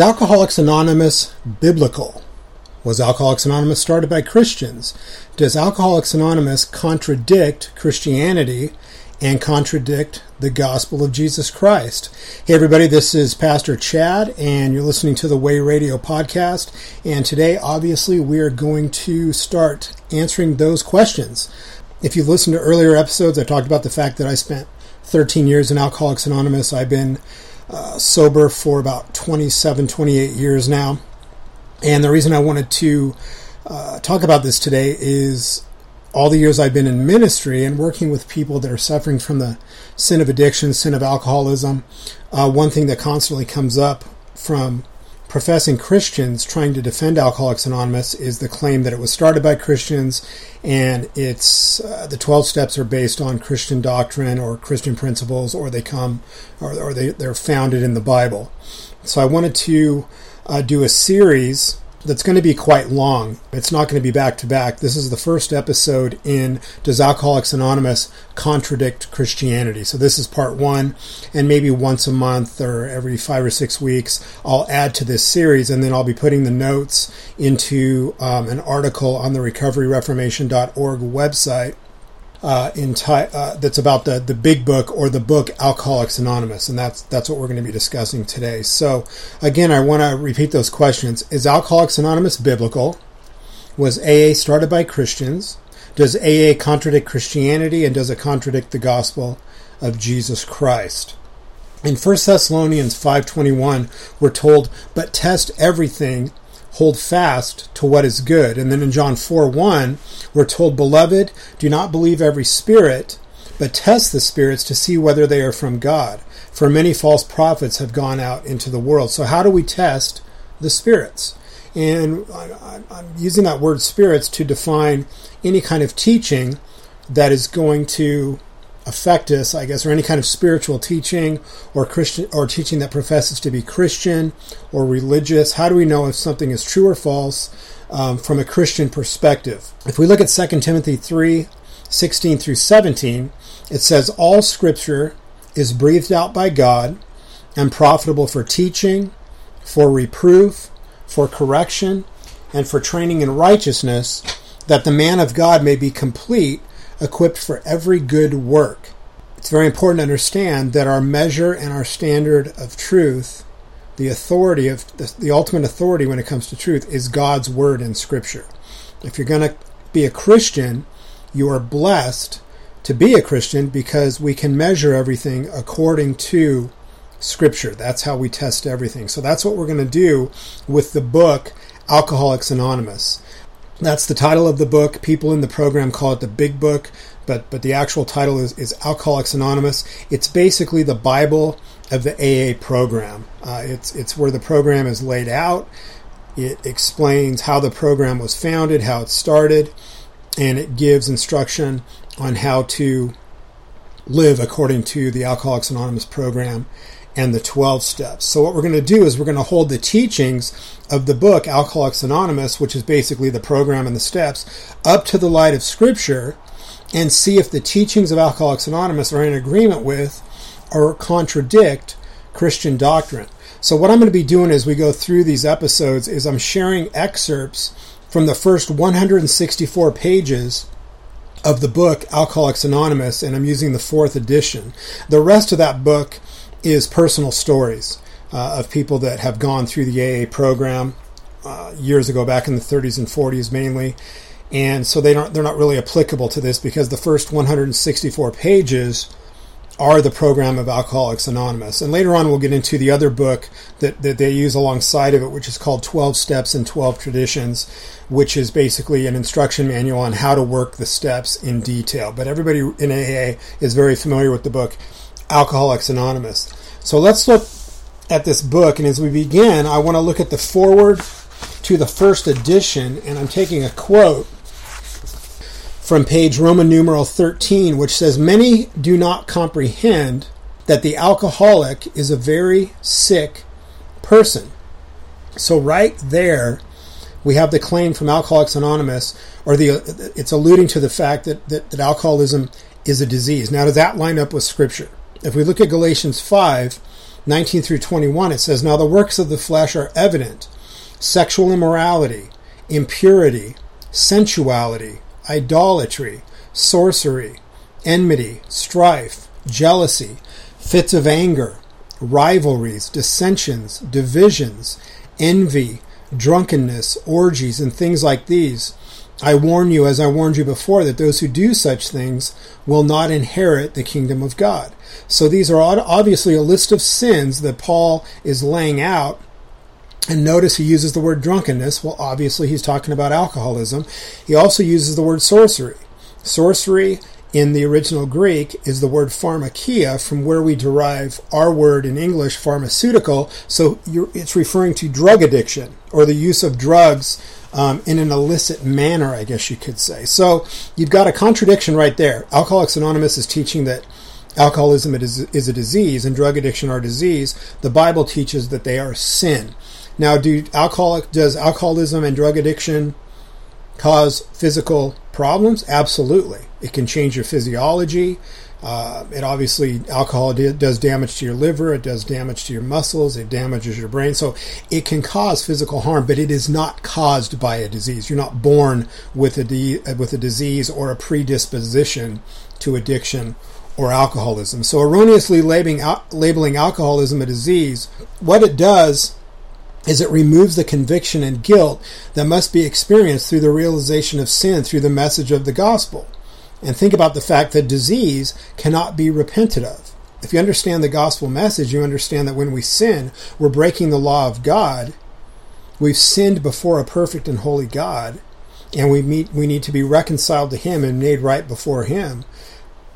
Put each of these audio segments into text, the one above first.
Alcoholics Anonymous biblical? Was Alcoholics Anonymous started by Christians? Does Alcoholics Anonymous contradict Christianity and contradict the gospel of Jesus Christ? Hey, everybody, this is Pastor Chad, and you're listening to the Way Radio podcast. And today, obviously, we are going to start answering those questions. If you've listened to earlier episodes, I talked about the fact that I spent 13 years in Alcoholics Anonymous. I've been uh, sober for about 27, 28 years now. And the reason I wanted to uh, talk about this today is all the years I've been in ministry and working with people that are suffering from the sin of addiction, sin of alcoholism. Uh, one thing that constantly comes up from professing Christians trying to defend Alcoholics Anonymous is the claim that it was started by Christians and it's uh, the 12 steps are based on Christian doctrine or Christian principles or they come or, or they, they're founded in the Bible. So I wanted to uh, do a series that's going to be quite long. It's not going to be back to back. This is the first episode in Does Alcoholics Anonymous Contradict Christianity? So this is part one, and maybe once a month or every five or six weeks, I'll add to this series, and then I'll be putting the notes into um, an article on the recoveryreformation.org website uh, uh, that's about the the big book or the book Alcoholics Anonymous, and that's that's what we're going to be discussing today. So, again, I want to repeat those questions: Is Alcoholics Anonymous biblical? Was AA started by Christians? Does AA contradict Christianity, and does it contradict the gospel of Jesus Christ? In 1 Thessalonians 5:21, we're told, "But test everything." Hold fast to what is good. And then in John 4 1, we're told, Beloved, do not believe every spirit, but test the spirits to see whether they are from God. For many false prophets have gone out into the world. So, how do we test the spirits? And I'm using that word spirits to define any kind of teaching that is going to affect us, I guess, or any kind of spiritual teaching or Christian or teaching that professes to be Christian or religious? How do we know if something is true or false um, from a Christian perspective? If we look at 2 Timothy 3 16 through 17, it says, All scripture is breathed out by God and profitable for teaching, for reproof, for correction, and for training in righteousness, that the man of God may be complete equipped for every good work. It's very important to understand that our measure and our standard of truth, the authority of the, the ultimate authority when it comes to truth, is God's word in Scripture. If you're going to be a Christian, you are blessed to be a Christian because we can measure everything according to Scripture. That's how we test everything. So that's what we're going to do with the book Alcoholics Anonymous. That's the title of the book. People in the program call it the Big Book, but but the actual title is, is Alcoholics Anonymous. It's basically the Bible of the AA program. Uh, it's it's where the program is laid out. It explains how the program was founded, how it started, and it gives instruction on how to live according to the Alcoholics Anonymous program and the 12 steps. So, what we're going to do is we're going to hold the teachings of the book Alcoholics Anonymous, which is basically the program and the steps, up to the light of Scripture and see if the teachings of Alcoholics Anonymous are in agreement with or contradict Christian doctrine. So, what I'm going to be doing as we go through these episodes is I'm sharing excerpts from the first 164 pages of the book Alcoholics Anonymous, and I'm using the fourth edition. The rest of that book is personal stories uh, of people that have gone through the AA program uh, years ago, back in the 30s and 40s mainly. And so they don't, they're not really applicable to this because the first 164 pages are the program of Alcoholics Anonymous. And later on, we'll get into the other book that, that they use alongside of it, which is called 12 Steps and 12 Traditions, which is basically an instruction manual on how to work the steps in detail. But everybody in AA is very familiar with the book Alcoholics Anonymous. So let's look at this book, and as we begin, I want to look at the foreword to the first edition, and I'm taking a quote from page Roman numeral 13, which says, Many do not comprehend that the alcoholic is a very sick person. So, right there, we have the claim from Alcoholics Anonymous, or the it's alluding to the fact that, that, that alcoholism is a disease. Now, does that line up with Scripture? If we look at Galatians 5, 19 through 21, it says, Now the works of the flesh are evident sexual immorality, impurity, sensuality, idolatry, sorcery, enmity, strife, jealousy, fits of anger, rivalries, dissensions, divisions, envy, drunkenness, orgies, and things like these. I warn you, as I warned you before, that those who do such things will not inherit the kingdom of God. So these are obviously a list of sins that Paul is laying out. And notice he uses the word drunkenness. Well, obviously he's talking about alcoholism. He also uses the word sorcery. Sorcery in the original Greek is the word pharmakia, from where we derive our word in English, pharmaceutical. So it's referring to drug addiction or the use of drugs um, in an illicit manner, I guess you could say. So you've got a contradiction right there. Alcoholics Anonymous is teaching that alcoholism is, is a disease and drug addiction are a disease. The Bible teaches that they are sin. Now, do alcoholic does alcoholism and drug addiction cause physical problems? Absolutely. It can change your physiology. Uh, it obviously alcohol does damage to your liver. It does damage to your muscles. It damages your brain. So it can cause physical harm, but it is not caused by a disease. You're not born with a de- with a disease or a predisposition to addiction or alcoholism. So erroneously labeling labeling alcoholism a disease, what it does is it removes the conviction and guilt that must be experienced through the realization of sin through the message of the gospel. And think about the fact that disease cannot be repented of. If you understand the gospel message, you understand that when we sin, we're breaking the law of God. We've sinned before a perfect and holy God, and we meet, we need to be reconciled to Him and made right before Him.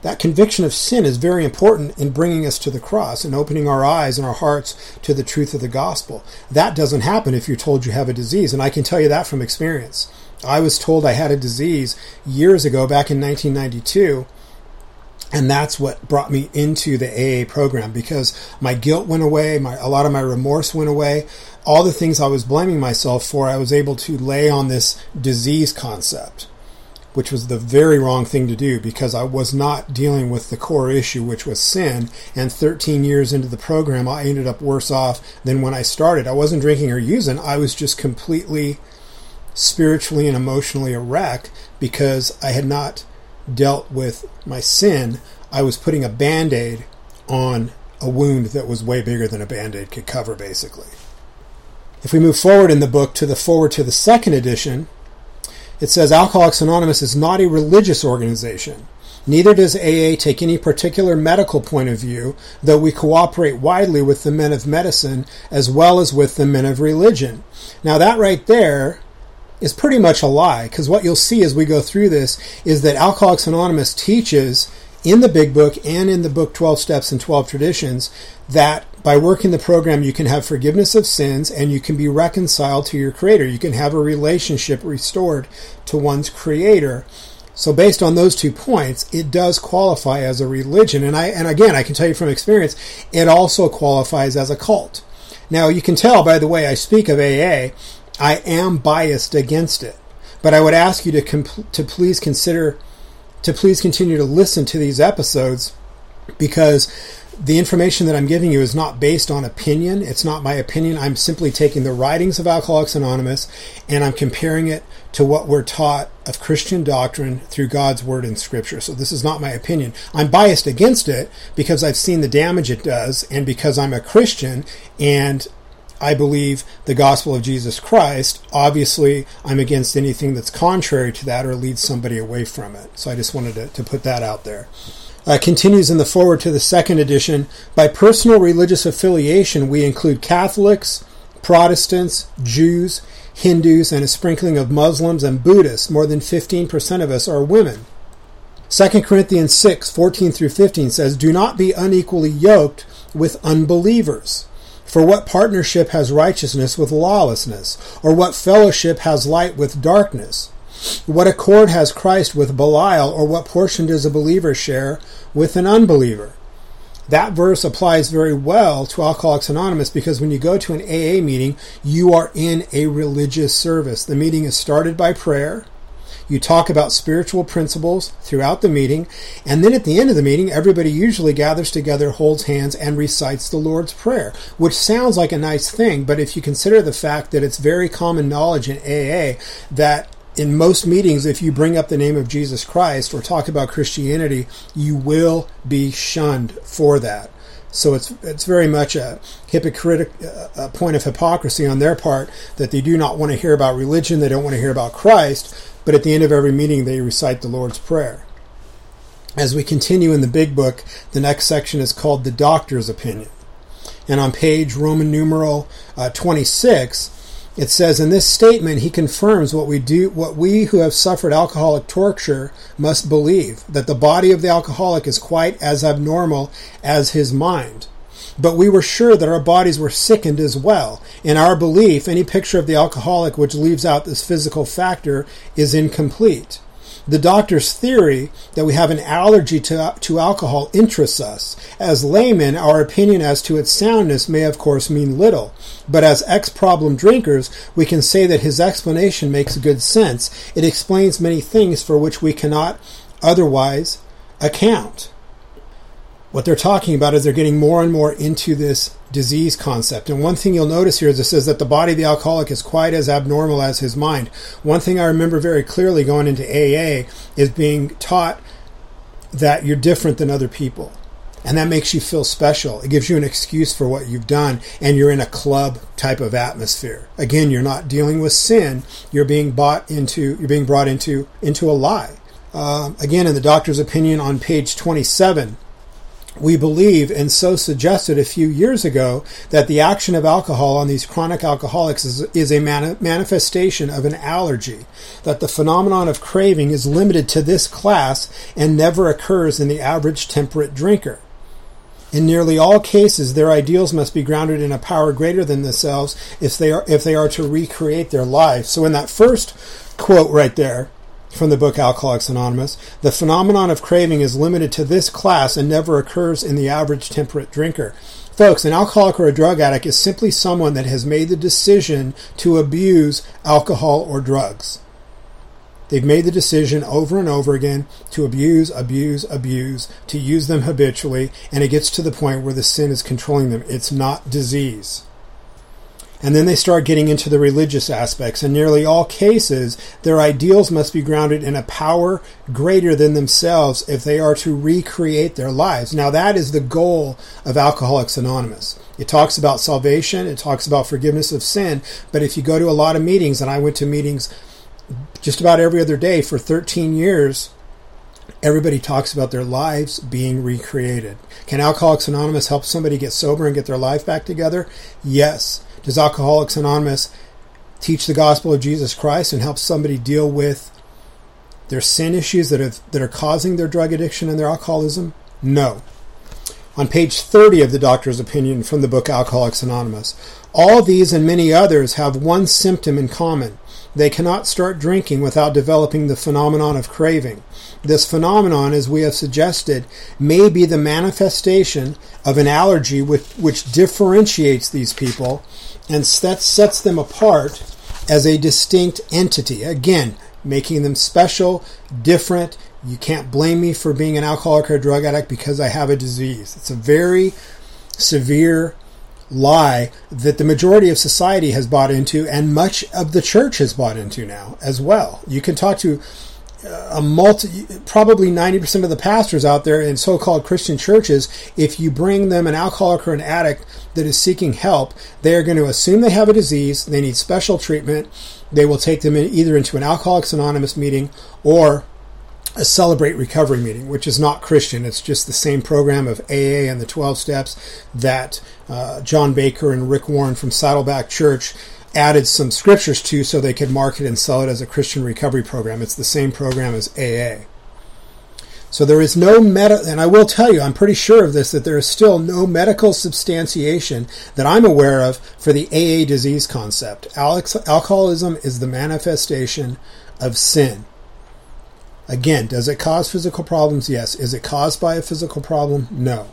That conviction of sin is very important in bringing us to the cross and opening our eyes and our hearts to the truth of the gospel. That doesn't happen if you're told you have a disease, and I can tell you that from experience. I was told I had a disease years ago, back in 1992. And that's what brought me into the AA program because my guilt went away, my, a lot of my remorse went away. All the things I was blaming myself for, I was able to lay on this disease concept, which was the very wrong thing to do because I was not dealing with the core issue, which was sin. And 13 years into the program, I ended up worse off than when I started. I wasn't drinking or using, I was just completely spiritually and emotionally a wreck because I had not dealt with my sin. I was putting a band aid on a wound that was way bigger than a band aid could cover, basically. If we move forward in the book to the forward to the second edition, it says Alcoholics Anonymous is not a religious organization. Neither does AA take any particular medical point of view, though we cooperate widely with the men of medicine as well as with the men of religion. Now, that right there is pretty much a lie because what you'll see as we go through this is that Alcoholics Anonymous teaches in the Big Book and in the book 12 Steps and 12 Traditions that by working the program you can have forgiveness of sins and you can be reconciled to your Creator. You can have a relationship restored to one's Creator. So based on those two points, it does qualify as a religion. And I and again I can tell you from experience, it also qualifies as a cult. Now you can tell by the way I speak of AA I am biased against it. But I would ask you to comp- to please consider to please continue to listen to these episodes because the information that I'm giving you is not based on opinion. It's not my opinion. I'm simply taking the writings of Alcoholics Anonymous and I'm comparing it to what we're taught of Christian doctrine through God's Word and Scripture. So this is not my opinion. I'm biased against it because I've seen the damage it does and because I'm a Christian and I believe the gospel of Jesus Christ. Obviously, I'm against anything that's contrary to that or leads somebody away from it. So I just wanted to, to put that out there. Uh, continues in the forward to the second edition. By personal religious affiliation, we include Catholics, Protestants, Jews, Hindus, and a sprinkling of Muslims and Buddhists. More than 15% of us are women. 2 Corinthians 6, 14 through 15 says, Do not be unequally yoked with unbelievers. For what partnership has righteousness with lawlessness? Or what fellowship has light with darkness? What accord has Christ with Belial? Or what portion does a believer share with an unbeliever? That verse applies very well to Alcoholics Anonymous because when you go to an AA meeting, you are in a religious service. The meeting is started by prayer. You talk about spiritual principles throughout the meeting, and then at the end of the meeting, everybody usually gathers together, holds hands, and recites the Lord's Prayer, which sounds like a nice thing, but if you consider the fact that it's very common knowledge in AA that in most meetings, if you bring up the name of Jesus Christ or talk about Christianity, you will be shunned for that. So it's it's very much a hypocritic a point of hypocrisy on their part that they do not want to hear about religion, they don't want to hear about Christ, but at the end of every meeting they recite the Lord's prayer. As we continue in the big book, the next section is called the doctor's opinion. And on page Roman numeral uh, 26, it says in this statement he confirms what we do what we who have suffered alcoholic torture must believe that the body of the alcoholic is quite as abnormal as his mind. But we were sure that our bodies were sickened as well. In our belief any picture of the alcoholic which leaves out this physical factor is incomplete the doctor's theory that we have an allergy to, to alcohol interests us. As laymen, our opinion as to its soundness may of course mean little, but as ex problem drinkers, we can say that his explanation makes good sense. It explains many things for which we cannot otherwise account what they're talking about is they're getting more and more into this disease concept. And one thing you'll notice here is it says that the body of the alcoholic is quite as abnormal as his mind. One thing I remember very clearly going into AA is being taught that you're different than other people. And that makes you feel special. It gives you an excuse for what you've done, and you're in a club type of atmosphere. Again, you're not dealing with sin. You're being bought into. You're being brought into into a lie. Uh, again, in the doctor's opinion on page 27, we believe and so suggested a few years ago that the action of alcohol on these chronic alcoholics is, is a mani- manifestation of an allergy, that the phenomenon of craving is limited to this class and never occurs in the average temperate drinker. In nearly all cases, their ideals must be grounded in a power greater than themselves if they are if they are to recreate their lives. So in that first quote right there, from the book Alcoholics Anonymous, the phenomenon of craving is limited to this class and never occurs in the average temperate drinker. Folks, an alcoholic or a drug addict is simply someone that has made the decision to abuse alcohol or drugs. They've made the decision over and over again to abuse, abuse, abuse, to use them habitually, and it gets to the point where the sin is controlling them. It's not disease. And then they start getting into the religious aspects. In nearly all cases, their ideals must be grounded in a power greater than themselves if they are to recreate their lives. Now, that is the goal of Alcoholics Anonymous. It talks about salvation, it talks about forgiveness of sin, but if you go to a lot of meetings, and I went to meetings just about every other day for 13 years, everybody talks about their lives being recreated. Can Alcoholics Anonymous help somebody get sober and get their life back together? Yes. Does Alcoholics Anonymous teach the gospel of Jesus Christ and help somebody deal with their sin issues that, have, that are causing their drug addiction and their alcoholism? No. On page 30 of the doctor's opinion from the book Alcoholics Anonymous, all these and many others have one symptom in common. They cannot start drinking without developing the phenomenon of craving. This phenomenon, as we have suggested, may be the manifestation of an allergy which, which differentiates these people and that sets them apart as a distinct entity. Again, making them special, different. You can't blame me for being an alcoholic or drug addict because I have a disease. It's a very severe lie that the majority of society has bought into and much of the church has bought into now as well. You can talk to uh, a multi, probably 90% of the pastors out there in so-called Christian churches, if you bring them an alcoholic or an addict that is seeking help, they are going to assume they have a disease, they need special treatment, they will take them in either into an Alcoholics Anonymous meeting or a Celebrate Recovery meeting, which is not Christian. It's just the same program of AA and the 12 steps that uh, John Baker and Rick Warren from Saddleback Church added some scriptures to so they could market and sell it as a Christian recovery program. It's the same program as AA. So there is no meta, and I will tell you, I'm pretty sure of this, that there is still no medical substantiation that I'm aware of for the AA disease concept. Alex, alcoholism is the manifestation of sin. Again, does it cause physical problems? Yes. Is it caused by a physical problem? No.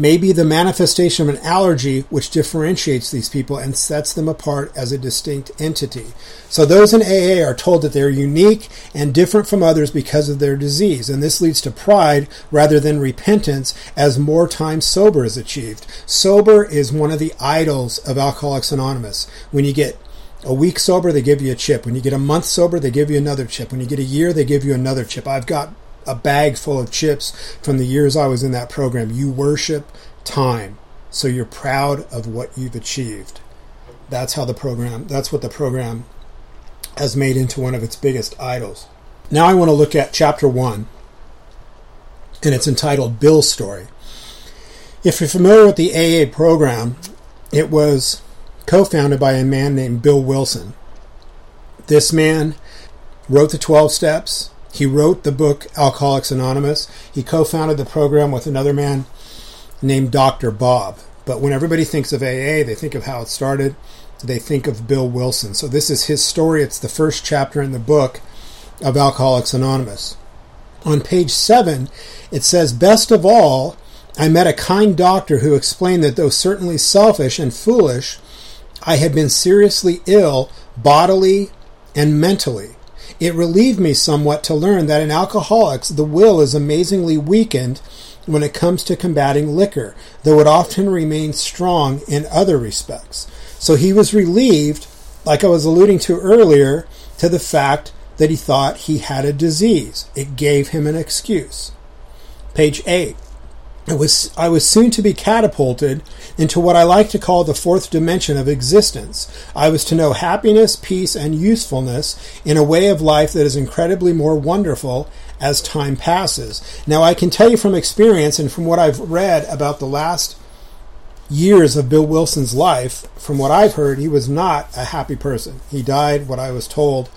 Maybe the manifestation of an allergy which differentiates these people and sets them apart as a distinct entity. So those in AA are told that they're unique and different from others because of their disease, and this leads to pride rather than repentance as more time sober is achieved. Sober is one of the idols of Alcoholics Anonymous. When you get a week sober, they give you a chip. When you get a month sober, they give you another chip. When you get a year, they give you another chip. I've got a bag full of chips from the years I was in that program. You worship time, so you're proud of what you've achieved. That's how the program, that's what the program has made into one of its biggest idols. Now I want to look at chapter one, and it's entitled Bill's Story. If you're familiar with the AA program, it was co founded by a man named Bill Wilson. This man wrote the 12 steps, he wrote the book Alcoholics Anonymous. He co founded the program with another man named Dr. Bob. But when everybody thinks of AA, they think of how it started, they think of Bill Wilson. So this is his story. It's the first chapter in the book of Alcoholics Anonymous. On page 7, it says, Best of all, I met a kind doctor who explained that though certainly selfish and foolish, I had been seriously ill bodily and mentally. It relieved me somewhat to learn that in alcoholics the will is amazingly weakened when it comes to combating liquor, though it often remains strong in other respects. So he was relieved, like I was alluding to earlier, to the fact that he thought he had a disease. It gave him an excuse. Page 8. I was, I was soon to be catapulted into what I like to call the fourth dimension of existence. I was to know happiness, peace, and usefulness in a way of life that is incredibly more wonderful as time passes. Now, I can tell you from experience and from what I've read about the last years of Bill Wilson's life, from what I've heard, he was not a happy person. He died, what I was told,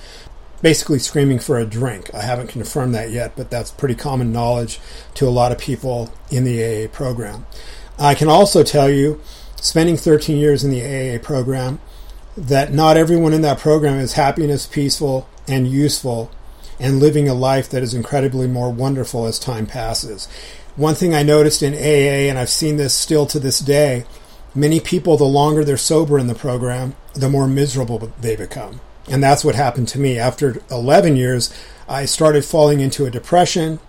basically screaming for a drink. I haven't confirmed that yet, but that's pretty common knowledge to a lot of people in the AA program. I can also tell you, spending 13 years in the AA program, that not everyone in that program is happiness, peaceful, and useful, and living a life that is incredibly more wonderful as time passes. One thing I noticed in AA, and I've seen this still to this day, many people, the longer they're sober in the program, the more miserable they become. And that's what happened to me. After 11 years, I started falling into a depression.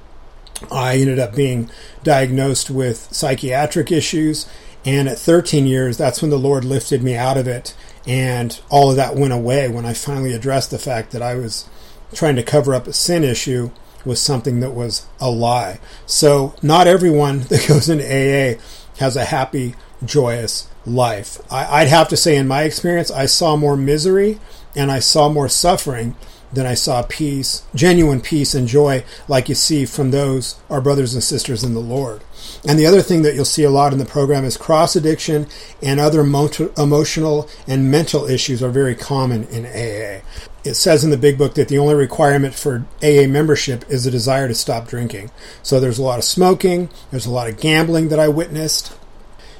I ended up being diagnosed with psychiatric issues. And at 13 years, that's when the Lord lifted me out of it. And all of that went away when I finally addressed the fact that I was trying to cover up a sin issue with something that was a lie. So, not everyone that goes into AA has a happy, joyous life. I, would have to say, in my experience, I saw more misery and I saw more suffering than I saw peace, genuine peace and joy, like you see from those, our brothers and sisters in the Lord. And the other thing that you'll see a lot in the program is cross addiction and other emotional and mental issues are very common in AA. It says in the big book that the only requirement for AA membership is a desire to stop drinking. So there's a lot of smoking, there's a lot of gambling that I witnessed.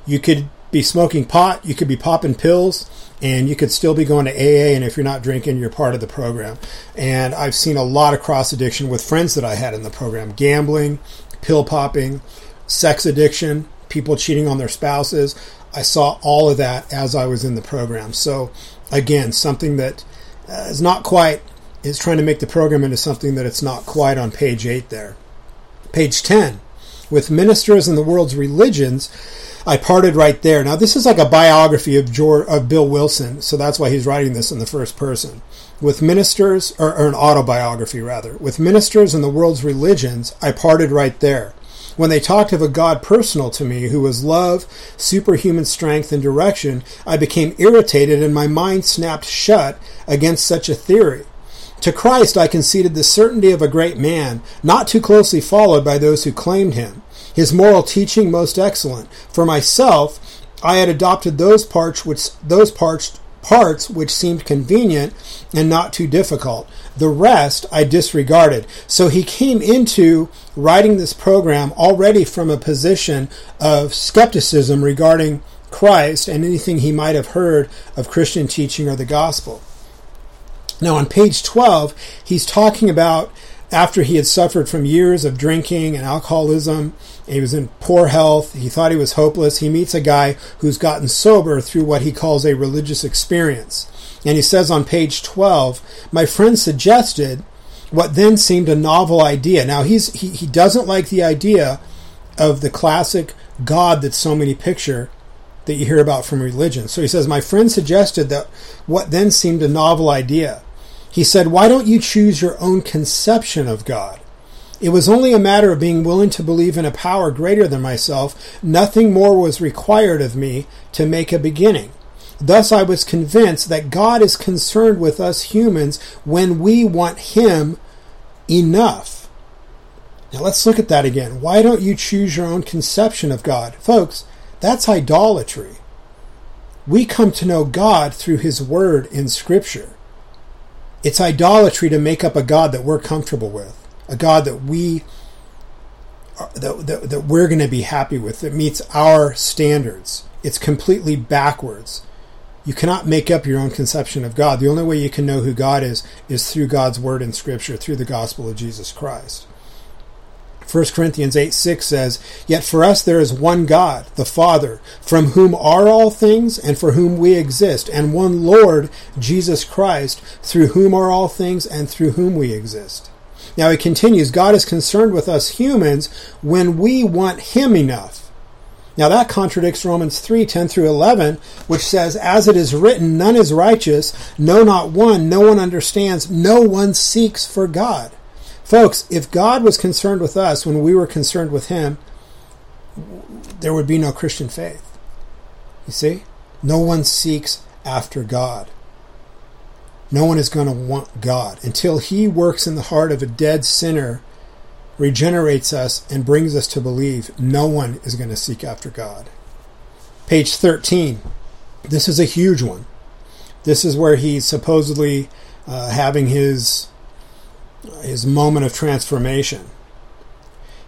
You could be smoking pot, you could be popping pills, and you could still be going to AA. And if you're not drinking, you're part of the program. And I've seen a lot of cross addiction with friends that I had in the program gambling, pill popping, sex addiction, people cheating on their spouses. I saw all of that as I was in the program. So, again, something that uh, not quite, is trying to make the program into something that it's not quite on page 8 there. Page 10. With ministers in the world's religions, I parted right there. Now, this is like a biography of, George, of Bill Wilson, so that's why he's writing this in the first person. With ministers, or, or an autobiography rather, with ministers and the world's religions, I parted right there. When they talked of a God personal to me who was love, superhuman strength, and direction, I became irritated and my mind snapped shut against such a theory. To Christ I conceded the certainty of a great man, not too closely followed by those who claimed him his moral teaching most excellent. For myself, I had adopted those parts which those parts parts which seemed convenient and not too difficult. The rest I disregarded. So he came into writing this program already from a position of skepticism regarding Christ and anything he might have heard of Christian teaching or the gospel. Now, on page 12, he's talking about after he had suffered from years of drinking and alcoholism, he was in poor health, he thought he was hopeless. He meets a guy who's gotten sober through what he calls a religious experience. And he says on page 12, My friend suggested what then seemed a novel idea. Now, he's, he, he doesn't like the idea of the classic God that so many picture that you hear about from religion. So he says, My friend suggested that what then seemed a novel idea. He said, Why don't you choose your own conception of God? It was only a matter of being willing to believe in a power greater than myself. Nothing more was required of me to make a beginning. Thus, I was convinced that God is concerned with us humans when we want Him enough. Now, let's look at that again. Why don't you choose your own conception of God? Folks, that's idolatry. We come to know God through His Word in Scripture. It's idolatry to make up a God that we're comfortable with a God that we uh, that, that, that we're going to be happy with that meets our standards. It's completely backwards. You cannot make up your own conception of God. The only way you can know who God is is through God's word in Scripture, through the gospel of Jesus Christ. 1 Corinthians 8 6 says, Yet for us there is one God, the Father, from whom are all things and for whom we exist, and one Lord, Jesus Christ, through whom are all things and through whom we exist. Now he continues, God is concerned with us humans when we want him enough. Now that contradicts Romans 3, 10 through 11, which says, As it is written, none is righteous, no not one, no one understands, no one seeks for God. Folks, if God was concerned with us when we were concerned with him, there would be no Christian faith. You see? No one seeks after God. No one is going to want God until He works in the heart of a dead sinner, regenerates us, and brings us to believe. No one is going to seek after God. Page 13. This is a huge one. This is where he's supposedly uh, having his his moment of transformation.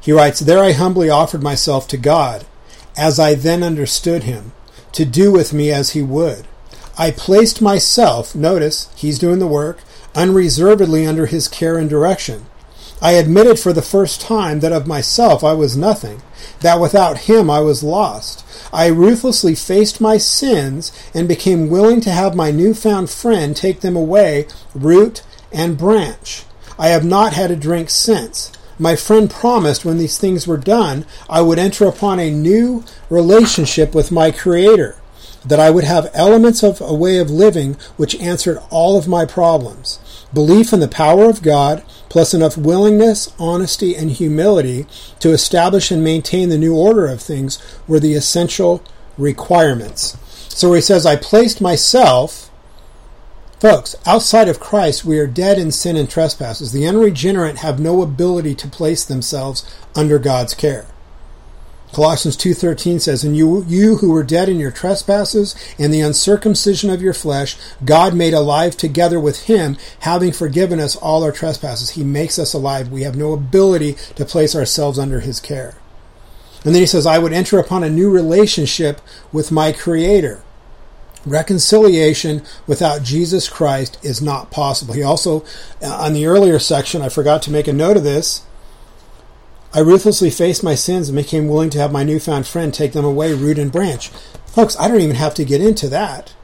He writes, There I humbly offered myself to God, as I then understood him, to do with me as he would. I placed myself, notice, he's doing the work, unreservedly under his care and direction. I admitted for the first time that of myself I was nothing, that without him I was lost. I ruthlessly faced my sins and became willing to have my newfound friend take them away, root and branch. I have not had a drink since. My friend promised when these things were done, I would enter upon a new relationship with my Creator that I would have elements of a way of living which answered all of my problems. Belief in the power of God, plus enough willingness, honesty, and humility to establish and maintain the new order of things were the essential requirements. So he says, I placed myself, folks, outside of Christ, we are dead in sin and trespasses. The unregenerate have no ability to place themselves under God's care. Colossians 2:13 says, "And you you who were dead in your trespasses and the uncircumcision of your flesh, God made alive together with him, having forgiven us all our trespasses. He makes us alive. We have no ability to place ourselves under his care." And then he says, "I would enter upon a new relationship with my creator." Reconciliation without Jesus Christ is not possible. He also, uh, on the earlier section, I forgot to make a note of this. I ruthlessly faced my sins and became willing to have my newfound friend take them away root and branch. Folks, I don't even have to get into that.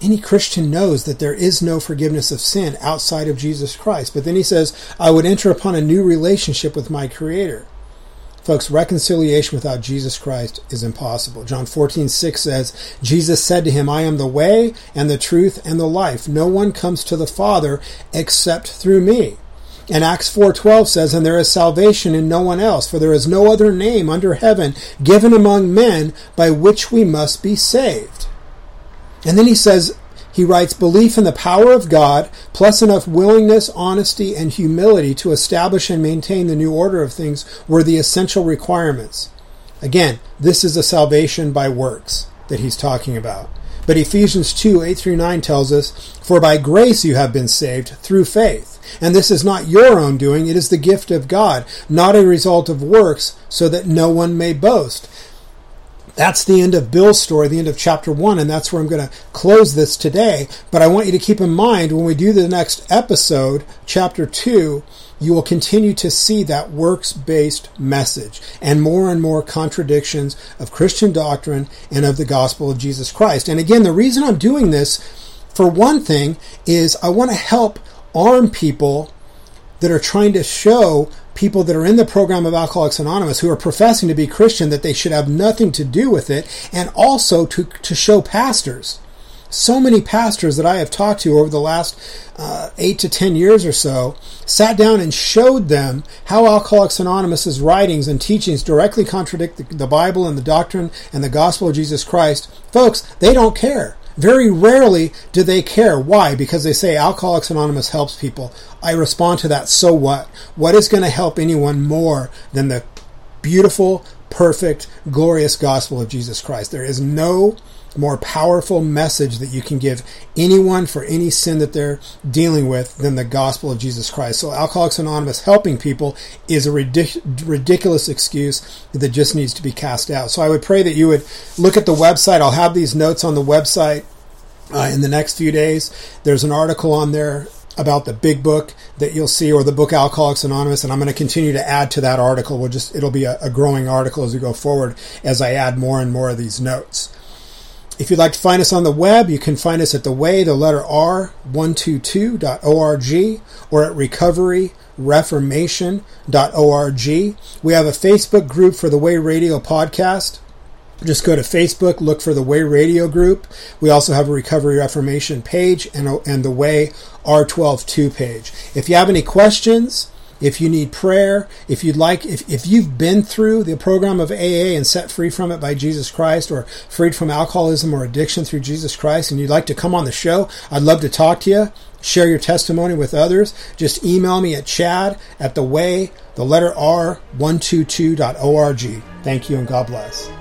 Any Christian knows that there is no forgiveness of sin outside of Jesus Christ. But then he says, I would enter upon a new relationship with my Creator. Folks, reconciliation without Jesus Christ is impossible. John 14, 6 says, Jesus said to him, I am the way and the truth and the life. No one comes to the Father except through me. And Acts 4:12 says, "And there is salvation in no one else, for there is no other name under heaven given among men by which we must be saved." And then he says, he writes, belief in the power of God, plus enough willingness, honesty, and humility to establish and maintain the new order of things were the essential requirements. Again, this is a salvation by works that he's talking about. But Ephesians 2 8 through 9 tells us, For by grace you have been saved through faith. And this is not your own doing, it is the gift of God, not a result of works, so that no one may boast. That's the end of Bill's story, the end of chapter one, and that's where I'm going to close this today. But I want you to keep in mind when we do the next episode, chapter two, you will continue to see that works based message and more and more contradictions of Christian doctrine and of the gospel of Jesus Christ. And again, the reason I'm doing this, for one thing, is I want to help arm people that are trying to show people that are in the program of Alcoholics Anonymous who are professing to be Christian that they should have nothing to do with it, and also to, to show pastors. So many pastors that I have talked to over the last uh, eight to ten years or so sat down and showed them how Alcoholics Anonymous's writings and teachings directly contradict the, the Bible and the doctrine and the gospel of Jesus Christ. Folks, they don't care. Very rarely do they care. Why? Because they say Alcoholics Anonymous helps people. I respond to that. So what? What is going to help anyone more than the beautiful, perfect, glorious gospel of Jesus Christ? There is no more powerful message that you can give anyone for any sin that they're dealing with than the gospel of Jesus Christ. So, Alcoholics Anonymous helping people is a ridic- ridiculous excuse that just needs to be cast out. So, I would pray that you would look at the website. I'll have these notes on the website uh, in the next few days. There's an article on there about the big book that you'll see or the book Alcoholics Anonymous and I'm going to continue to add to that article. We'll just it'll be a, a growing article as we go forward as I add more and more of these notes. If you'd like to find us on the web, you can find us at the way, the letter R, 122.org or at recoveryreformation.org. We have a Facebook group for the Way Radio podcast. Just go to Facebook, look for the Way Radio group. We also have a Recovery Reformation page and, and the Way R122 page. If you have any questions, if you need prayer, if you'd like, if, if you've been through the program of AA and set free from it by Jesus Christ or freed from alcoholism or addiction through Jesus Christ and you'd like to come on the show, I'd love to talk to you, share your testimony with others. Just email me at chad at the way, the letter R, 122.org. Thank you and God bless.